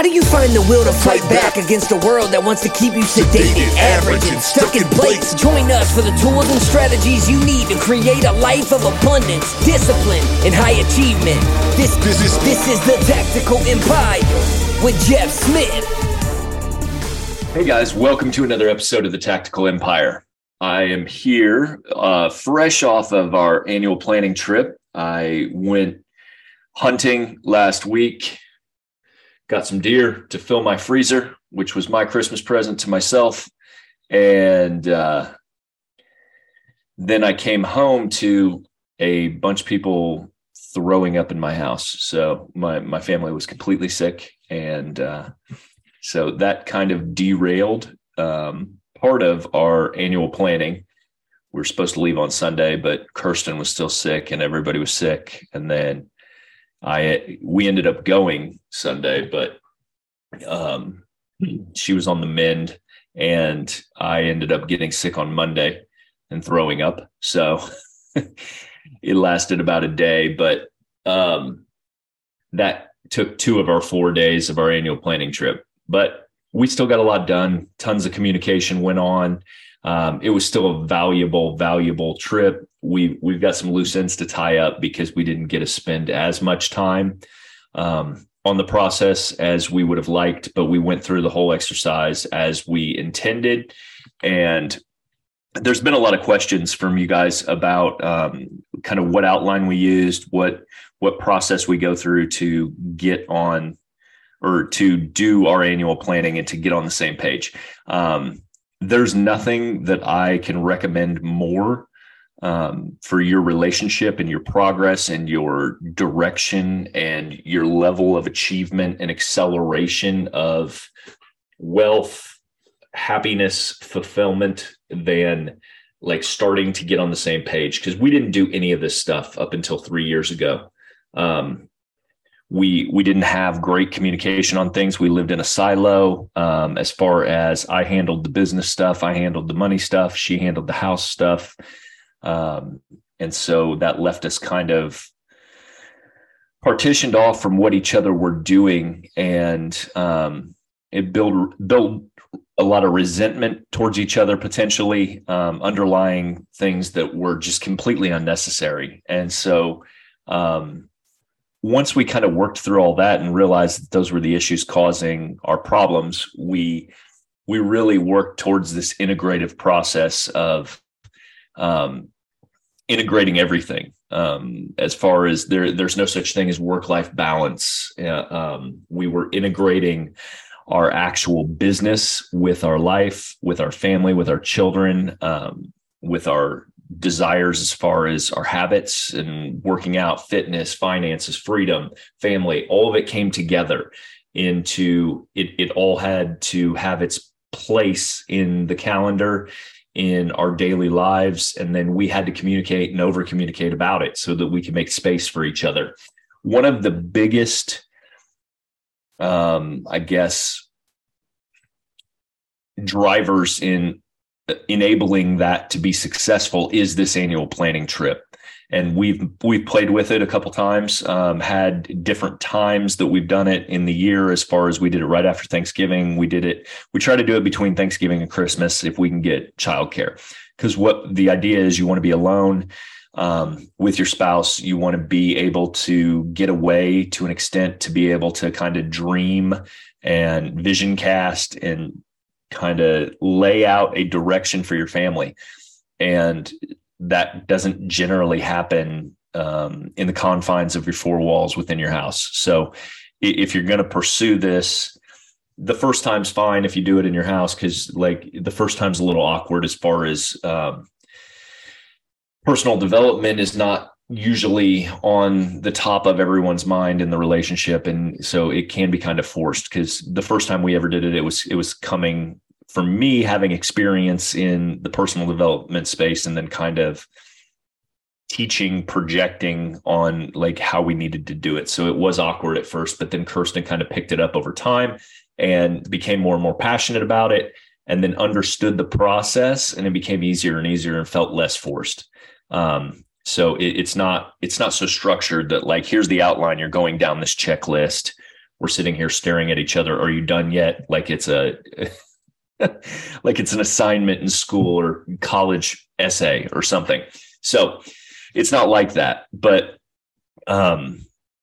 How do you find the will to fight back against a world that wants to keep you sedated, average, and stuck in place? Join us for the tools and strategies you need to create a life of abundance, discipline, and high achievement. This, this is this is the Tactical Empire with Jeff Smith. Hey guys, welcome to another episode of the Tactical Empire. I am here uh, fresh off of our annual planning trip. I went hunting last week, got some deer to fill my freezer, which was my Christmas present to myself. And uh, then I came home to a bunch of people throwing up in my house. So my, my family was completely sick. And uh, so that kind of derailed um, part of our annual planning. We were supposed to leave on Sunday, but Kirsten was still sick and everybody was sick. And then I we ended up going Sunday, but um, she was on the mend, and I ended up getting sick on Monday and throwing up. So it lasted about a day, but um, that took two of our four days of our annual planning trip. But we still got a lot done. Tons of communication went on. Um, it was still a valuable, valuable trip. We we've got some loose ends to tie up because we didn't get to spend as much time um, on the process as we would have liked, but we went through the whole exercise as we intended. And there's been a lot of questions from you guys about um, kind of what outline we used, what what process we go through to get on or to do our annual planning and to get on the same page. Um, there's nothing that I can recommend more um, for your relationship and your progress and your direction and your level of achievement and acceleration of wealth, happiness, fulfillment than like starting to get on the same page because we didn't do any of this stuff up until three years ago. Um, we we didn't have great communication on things. We lived in a silo. Um, as far as I handled the business stuff, I handled the money stuff. She handled the house stuff, um, and so that left us kind of partitioned off from what each other were doing, and um, it built built a lot of resentment towards each other, potentially um, underlying things that were just completely unnecessary, and so. Um, once we kind of worked through all that and realized that those were the issues causing our problems, we we really worked towards this integrative process of um, integrating everything. Um, as far as there, there's no such thing as work life balance. Uh, um, we were integrating our actual business with our life, with our family, with our children, um, with our desires as far as our habits and working out, fitness, finances, freedom, family, all of it came together into it, it all had to have its place in the calendar in our daily lives and then we had to communicate and over communicate about it so that we could make space for each other. One of the biggest um i guess drivers in enabling that to be successful is this annual planning trip. And we've we've played with it a couple times um, had different times that we've done it in the year as far as we did it right after thanksgiving. We did it we try to do it between thanksgiving and christmas if we can get childcare. Because what the idea is you want to be alone um, with your spouse. You want to be able to get away to an extent to be able to kind of dream and vision cast and kind of lay out a direction for your family. And that doesn't generally happen um, in the confines of your four walls within your house. So if you're going to pursue this, the first time's fine if you do it in your house because like the first time's a little awkward as far as um, personal development is not usually on the top of everyone's mind in the relationship and so it can be kind of forced because the first time we ever did it it was it was coming from me having experience in the personal development space and then kind of teaching projecting on like how we needed to do it so it was awkward at first but then kirsten kind of picked it up over time and became more and more passionate about it and then understood the process and it became easier and easier and felt less forced um, so it, it's not it's not so structured that like here's the outline you're going down this checklist we're sitting here staring at each other. Are you done yet? Like it's a like it's an assignment in school or college essay or something. So it's not like that. But um,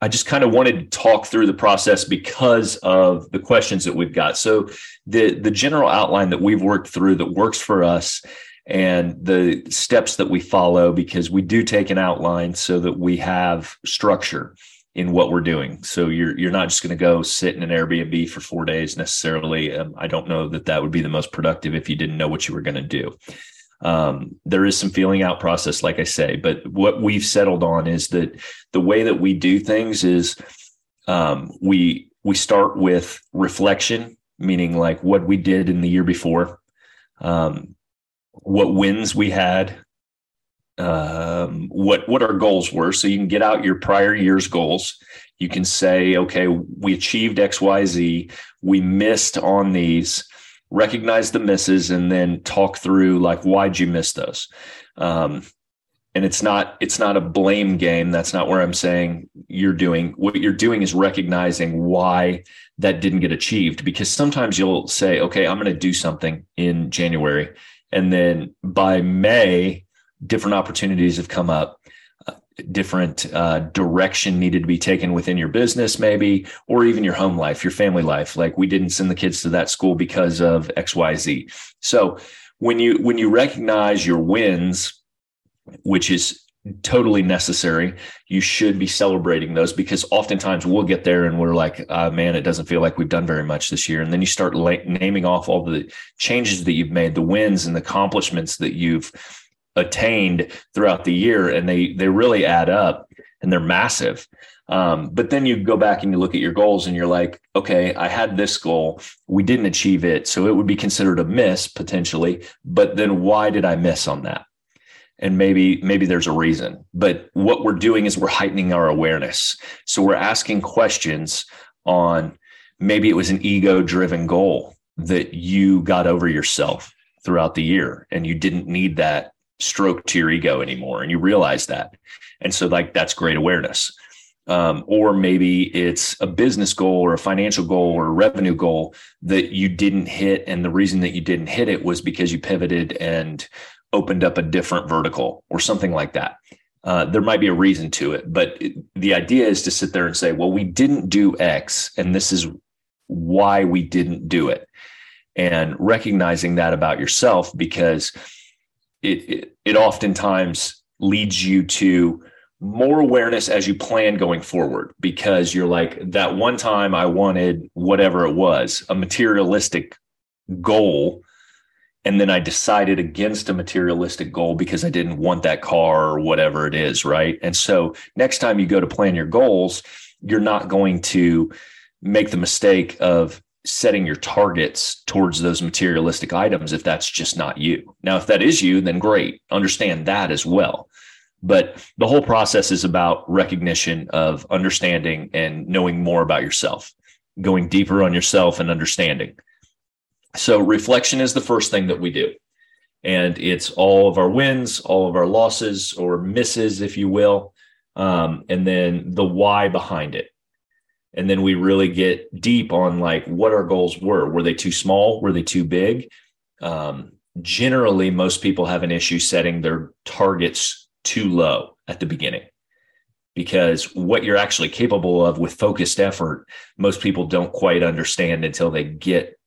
I just kind of wanted to talk through the process because of the questions that we've got. So the the general outline that we've worked through that works for us and the steps that we follow because we do take an outline so that we have structure in what we're doing. So you're you're not just going to go sit in an Airbnb for 4 days necessarily. Um, I don't know that that would be the most productive if you didn't know what you were going to do. Um, there is some feeling out process, like I say, but what we've settled on is that the way that we do things is um, we we start with reflection, meaning like what we did in the year before, um, what wins we had, um, what what our goals were. So you can get out your prior year's goals. You can say, okay, we achieved X, Y, Z. We missed on these recognize the misses and then talk through like why'd you miss those um, and it's not it's not a blame game that's not where i'm saying you're doing what you're doing is recognizing why that didn't get achieved because sometimes you'll say okay i'm going to do something in january and then by may different opportunities have come up different uh, direction needed to be taken within your business, maybe, or even your home life, your family life. Like we didn't send the kids to that school because of X, Y, Z. So when you when you recognize your wins, which is totally necessary, you should be celebrating those because oftentimes we'll get there and we're like, uh, man, it doesn't feel like we've done very much this year. And then you start la- naming off all the changes that you've made, the wins and the accomplishments that you've attained throughout the year and they they really add up and they're massive. Um, but then you go back and you look at your goals and you're like okay i had this goal. We didn't achieve it so it would be considered a miss potentially but then why did i miss on that? And maybe maybe there's a reason. But what we're doing is we're heightening our awareness. So we're asking questions on maybe it was an ego driven goal that you got over yourself throughout the year and you didn't need that stroke to your ego anymore and you realize that. And so like that's great awareness. Um, or maybe it's a business goal or a financial goal or a revenue goal that you didn't hit and the reason that you didn't hit it was because you pivoted and opened up a different vertical or something like that. Uh, there might be a reason to it but it, the idea is to sit there and say well we didn't do x and this is why we didn't do it. And recognizing that about yourself because it, it, it oftentimes leads you to more awareness as you plan going forward because you're like that one time I wanted whatever it was, a materialistic goal. And then I decided against a materialistic goal because I didn't want that car or whatever it is. Right. And so next time you go to plan your goals, you're not going to make the mistake of setting your targets towards those materialistic items if that's just not you. Now, if that is you, then great. Understand that as well. But the whole process is about recognition of understanding and knowing more about yourself, going deeper on yourself and understanding. So, reflection is the first thing that we do. And it's all of our wins, all of our losses or misses, if you will, um, and then the why behind it and then we really get deep on like what our goals were. Were they too small? Were they too big? Um, generally most people have an issue setting their targets too low at the beginning because what you're actually capable of with focused effort most people don't quite understand until they get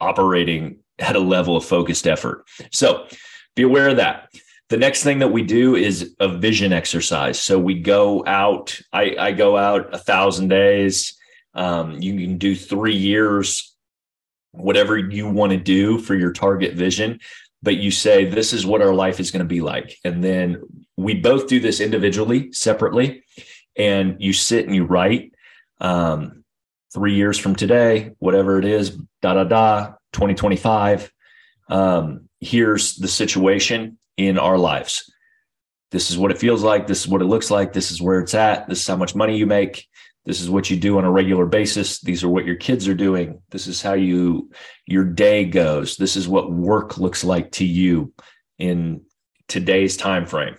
operating at a level of focused effort. So be aware of that the next thing that we do is a vision exercise. So we go out, I, I go out a thousand days. Um, you can do three years, whatever you want to do for your target vision. But you say, this is what our life is going to be like. And then we both do this individually, separately. And you sit and you write um, three years from today, whatever it is, da da da, 2025. Um, here's the situation in our lives. This is what it feels like. This is what it looks like. This is where it's at. This is how much money you make. This is what you do on a regular basis. These are what your kids are doing. This is how you your day goes. This is what work looks like to you in today's time frame.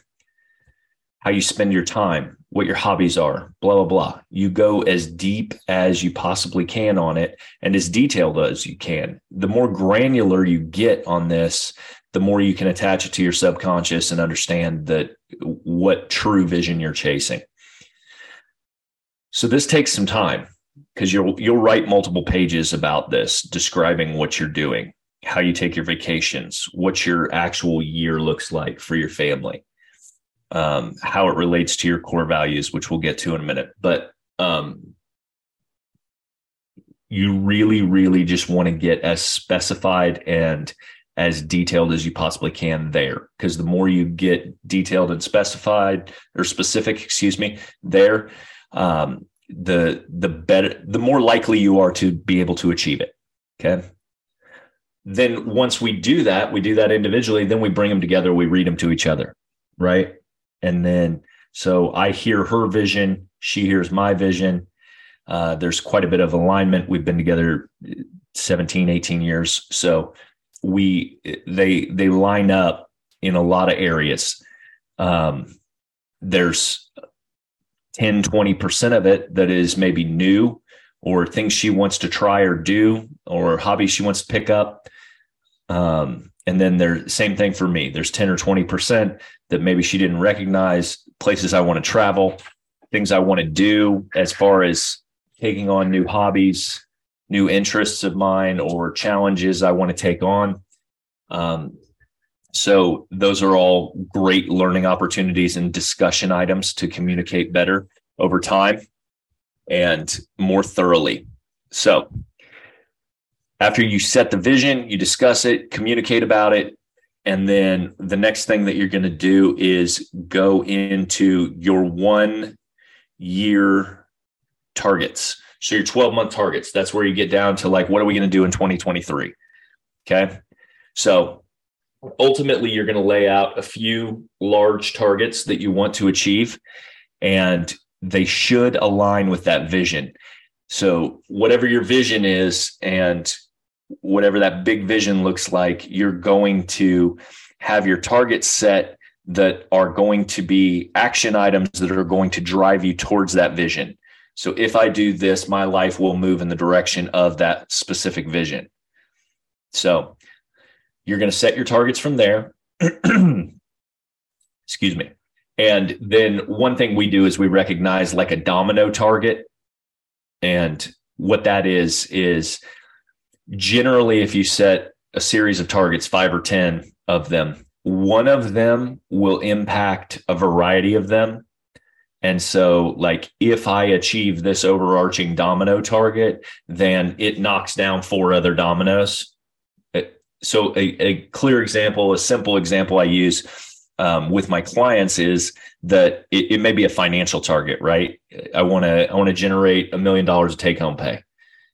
How you spend your time. what your hobbies are, blah, blah, blah. You go as deep as you possibly can on it and as detailed as you can. The more granular you get on this, the more you can attach it to your subconscious and understand that what true vision you're chasing. So this takes some time because you'll you'll write multiple pages about this describing what you're doing, how you take your vacations, what your actual year looks like for your family um, how it relates to your core values, which we'll get to in a minute. But um, you really, really just want to get as specified and as detailed as you possibly can there. Because the more you get detailed and specified or specific, excuse me, there, um, the the better, the more likely you are to be able to achieve it. Okay. Then once we do that, we do that individually. Then we bring them together. We read them to each other, right? And then, so I hear her vision, she hears my vision. Uh, there's quite a bit of alignment. We've been together 17, 18 years. So we, they, they line up in a lot of areas. Um, there's 10, 20% of it that is maybe new or things she wants to try or do or hobbies she wants to pick up. Um, and then there's same thing for me. There's 10 or 20% that maybe she didn't recognize, places I want to travel, things I want to do as far as taking on new hobbies, new interests of mine, or challenges I want to take on. Um, so those are all great learning opportunities and discussion items to communicate better over time and more thoroughly. So after you set the vision, you discuss it, communicate about it, and then the next thing that you're going to do is go into your one year targets. So your 12 month targets, that's where you get down to like, what are we going to do in 2023? Okay. So ultimately, you're going to lay out a few large targets that you want to achieve, and they should align with that vision. So, whatever your vision is, and whatever that big vision looks like, you're going to have your targets set that are going to be action items that are going to drive you towards that vision. So if I do this, my life will move in the direction of that specific vision. So you're going to set your targets from there. Excuse me. And then one thing we do is we recognize like a domino target. And what that is, is generally, if you set a series of targets, five or 10 of them, one of them will impact a variety of them. And so, like, if I achieve this overarching domino target, then it knocks down four other dominoes. So, a, a clear example, a simple example I use um, with my clients is that it, it may be a financial target, right? I want to I want to generate a million dollars of take home pay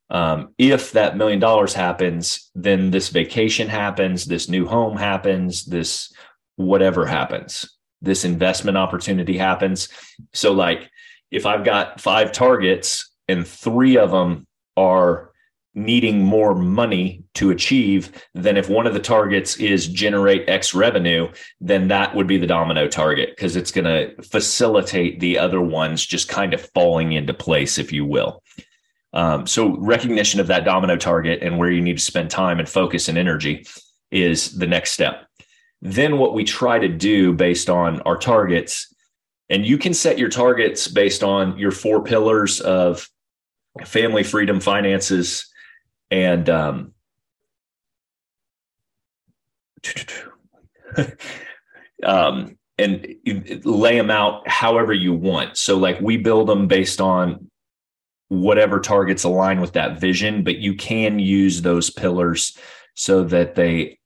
um, if that million dollars happens, then this vacation happens, this new home happens, this whatever happens, this investment opportunity happens. So, like, if I've got five targets and three of them are needing more money to achieve, then if one of the targets is generate X revenue, then that would be the domino target because it's going to facilitate the other ones just kind of falling into place, if you will. Um, so recognition of that domino target and where you need to spend time and focus and energy is the next step. Then what we try to do based on our targets, and you can set your targets based on your four pillars of family, freedom, finances, and um, um, and lay them out however you want. So, like we build them based on whatever targets align with that vision, but you can use those pillars so that they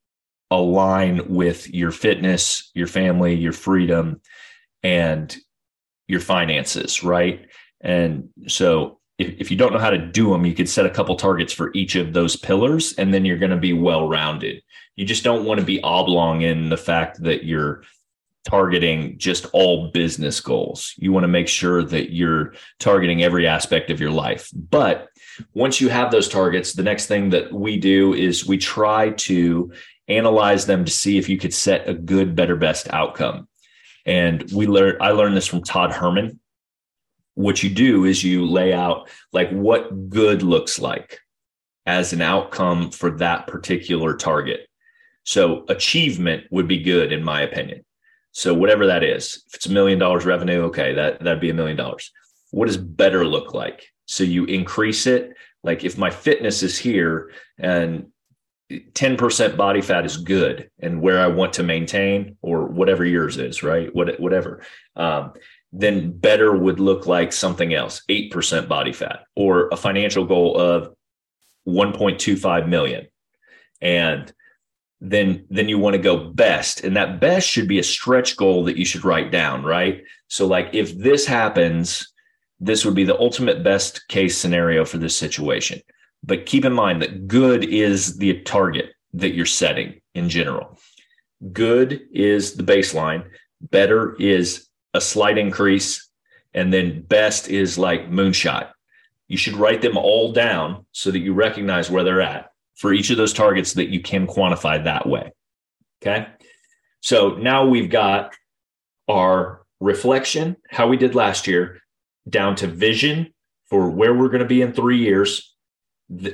align with your fitness, your family, your freedom, and your finances, right? And so if, if you don't know how to do them, you could set a couple targets for each of those pillars, and then you're going to be well rounded. You just don't want to be oblong in the fact that you're targeting just all business goals. You want to make sure that you're targeting every aspect of your life. But once you have those targets, the next thing that we do is we try to analyze them to see if you could set a good, better, best outcome. And we learned, I learned this from Todd Herman. what you do is you lay out like what good looks like as an outcome for that particular target. So achievement would be good in my opinion. So whatever that is, if it's a million dollars revenue, okay, that that'd be a million dollars. What does better look like? So you increase it. Like if my fitness is here and 10% body fat is good and where I want to maintain or whatever yours is, right? What, whatever. Um, then better would look like something else, 8% body fat or a financial goal of 1.25 million. And then then you want to go best and that best should be a stretch goal that you should write down, right? So like if this happens, this would be the ultimate best case scenario for this situation. But keep in mind that good is the target that you're setting in general. Good is the baseline, better is a slight increase, and then best is like moonshot. You should write them all down so that you recognize where they're at for each of those targets that you can quantify that way. Okay. So now we've got our reflection, how we did last year, down to vision for where we're going to be in three years,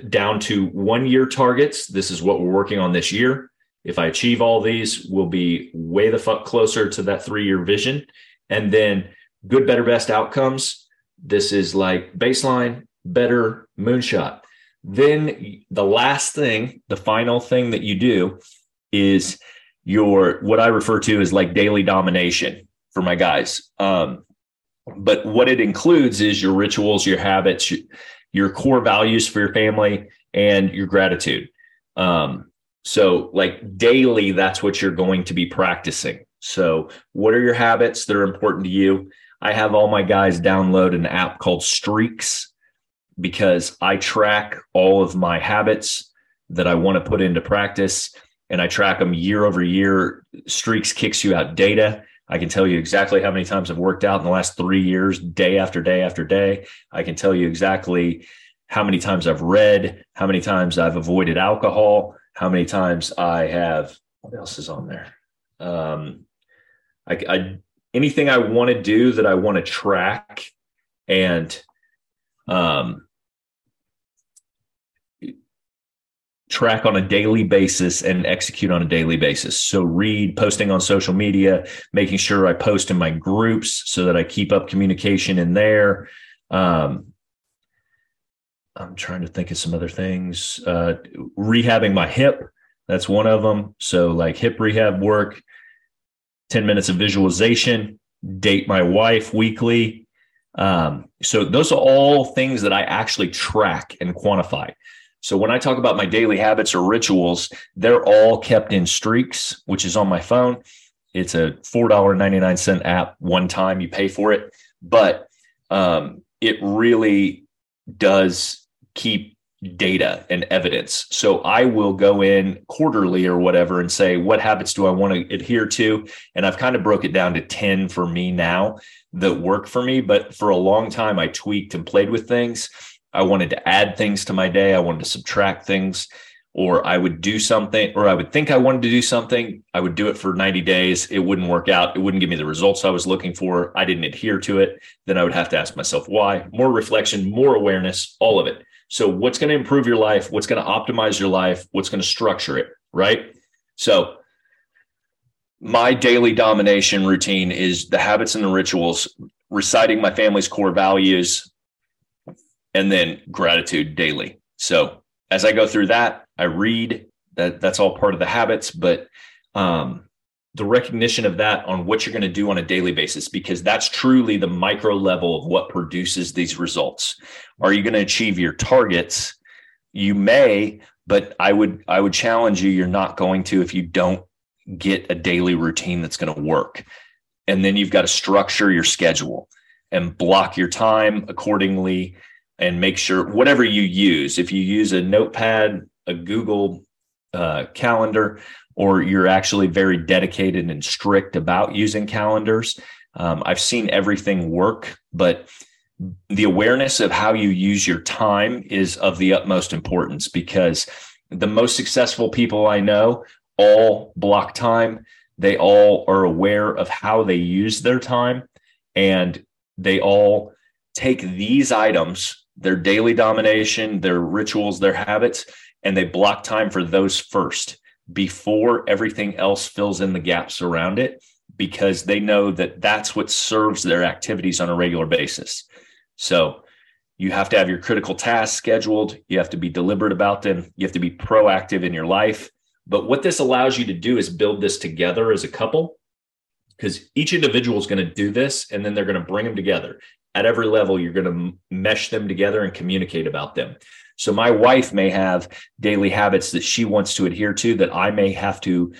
down to one year targets. This is what we're working on this year. If I achieve all these, we'll be way the fuck closer to that three year vision. And then good, better, best outcomes. This is like baseline, better, moonshot. Then the last thing, the final thing that you do is your what I refer to as like daily domination for my guys. Um, but what it includes is your rituals, your habits, your core values for your family, and your gratitude. Um, so, like daily, that's what you're going to be practicing. So, what are your habits that are important to you? I have all my guys download an app called Streaks because I track all of my habits that I want to put into practice and I track them year over year. Streaks kicks you out data. I can tell you exactly how many times I've worked out in the last three years, day after day after day. I can tell you exactly how many times I've read, how many times I've avoided alcohol, how many times I have. What else is on there? Um, I, I anything I want to do that I want to track and um, track on a daily basis and execute on a daily basis. So read, posting on social media, making sure I post in my groups so that I keep up communication in there. Um, I'm trying to think of some other things. Uh, rehabbing my hip, that's one of them. So like hip rehab work, 10 minutes of visualization, date my wife weekly. Um, so those are all things that I actually track and quantify. So when I talk about my daily habits or rituals, they're all kept in streaks, which is on my phone. It's a $4.99 app one time you pay for it, but um, it really does keep data and evidence. So I will go in quarterly or whatever and say, what habits do I want to adhere to? And I've kind of broke it down to 10 for me now that work for me. But for a long time, I tweaked and played with things. I wanted to add things to my day. I wanted to subtract things, or I would do something, or I would think I wanted to do something. I would do it for 90 days. It wouldn't work out. It wouldn't give me the results I was looking for. I didn't adhere to it. Then I would have to ask myself why. More reflection, more awareness, all of it. So, what's going to improve your life? What's going to optimize your life? What's going to structure it? Right. So, my daily domination routine is the habits and the rituals, reciting my family's core values, and then gratitude daily. So as I go through that, I read that that's all part of the habits, but um, the recognition of that on what you're going to do on a daily basis, because that's truly the micro level of what produces these results. Are you going to achieve your targets? You may, but I would I would challenge you. You're not going to if you don't get a daily routine that's going to work. And then you've got to structure your schedule and block your time accordingly and make sure whatever you use, if you use a notepad, a Google uh, calendar, or you're actually very dedicated and strict about using calendars, um, I've seen everything work, but the awareness of how you use your time is of the utmost importance because the most successful people I know all block time. They all are aware of how they use their time and they all take these items, their daily domination, their rituals, their habits, and they block time for those first before everything else fills in the gaps around it because they know that that's what serves their activities on a regular basis. So you have to have your critical tasks scheduled. You have to be deliberate about them. You have to be proactive in your life. But what this allows you to do is build this together as a couple because each individual is going to do this and then they're going to bring them together. At every level, you're going to mesh them together and communicate about them. So my wife may have daily habits that she wants to adhere to that I may have to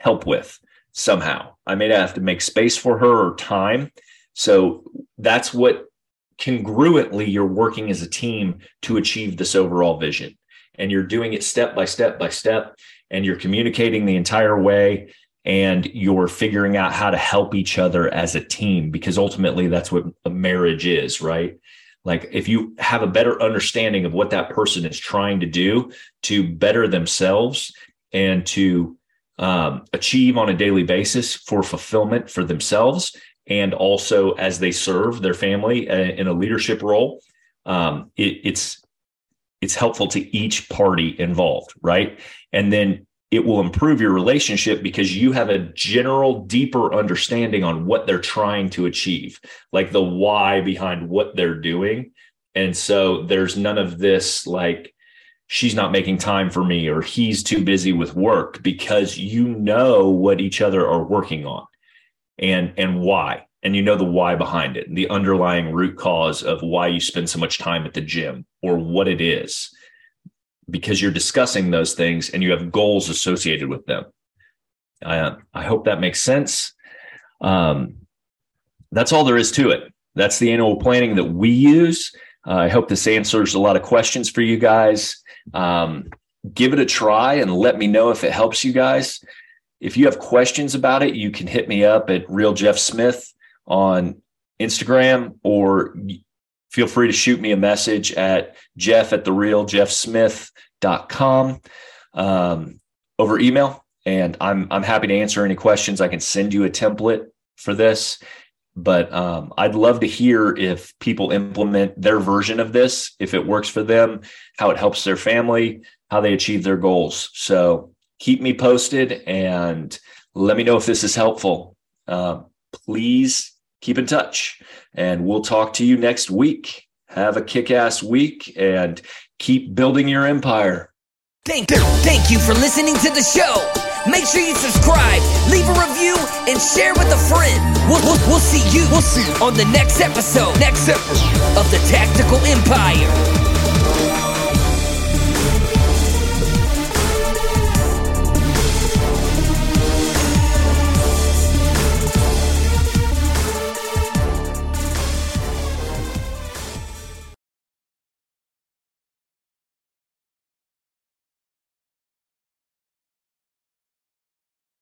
help with somehow. I may have to make space for her or time. So that's what congruently you're working as a team to achieve this overall vision. And you're doing it step by step by step, and you're communicating the entire way, and you're figuring out how to help each other as a team because ultimately that's what a marriage is, right? Like if you have a better understanding of what that person is trying to do to better themselves and to um, achieve on a daily basis for fulfillment for themselves and also as they serve their family uh, in a leadership role um, it, it's it's helpful to each party involved right and then it will improve your relationship because you have a general deeper understanding on what they're trying to achieve like the why behind what they're doing. And so there's none of this like she's not making time for me or he's too busy with work because you know what each other are working on and and why. And you know the why behind it the underlying root cause of why you spend so much time at the gym or what it is because you're discussing those things and you have goals associated with them. I, I hope that makes sense. Um, that's all there is to it. That's the annual planning that we use. Uh, i hope this answers a lot of questions for you guys. Um, give it a try and let me know if it helps you guys. If you have questions about it, you can hit me up at Real Jeff Smith on Instagram or feel free to shoot me a message at jeff at the real jeffsmith.com um, over email. And I'm, I'm happy to answer any questions. I can send you a template for this but um, I'd love to hear if people implement their version of this, if it works for them, how it helps their family, how they achieve their goals. So keep me posted and let me know if this is helpful. Uh, please keep in touch and we'll talk to you next week. Have a kick ass week and keep building your empire. Thank you. Thank you for listening to the show. Make sure you subscribe, leave a review, and share with a friend. We'll, we'll, we'll see you. We'll see you on the next episode. Next episode of the Tactical Empire.